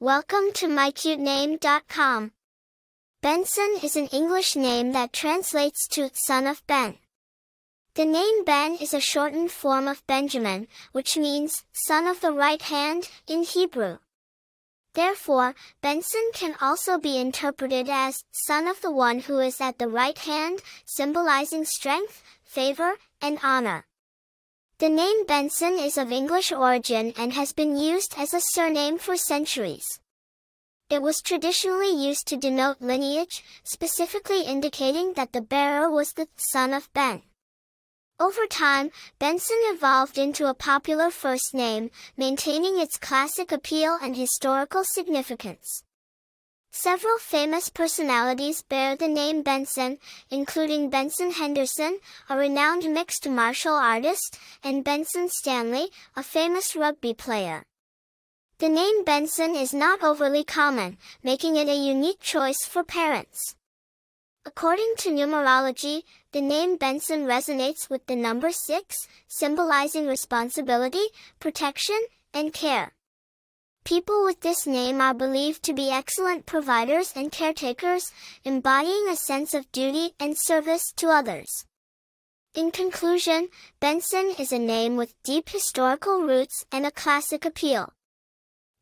Welcome to mycutename.com. Benson is an English name that translates to son of Ben. The name Ben is a shortened form of Benjamin, which means son of the right hand in Hebrew. Therefore, Benson can also be interpreted as son of the one who is at the right hand, symbolizing strength, favor, and honor. The name Benson is of English origin and has been used as a surname for centuries. It was traditionally used to denote lineage, specifically indicating that the bearer was the son of Ben. Over time, Benson evolved into a popular first name, maintaining its classic appeal and historical significance. Several famous personalities bear the name Benson, including Benson Henderson, a renowned mixed martial artist, and Benson Stanley, a famous rugby player. The name Benson is not overly common, making it a unique choice for parents. According to numerology, the name Benson resonates with the number 6, symbolizing responsibility, protection, and care. People with this name are believed to be excellent providers and caretakers, embodying a sense of duty and service to others. In conclusion, Benson is a name with deep historical roots and a classic appeal.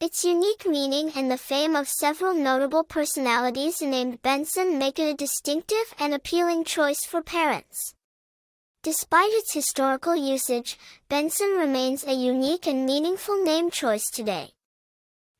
Its unique meaning and the fame of several notable personalities named Benson make it a distinctive and appealing choice for parents. Despite its historical usage, Benson remains a unique and meaningful name choice today.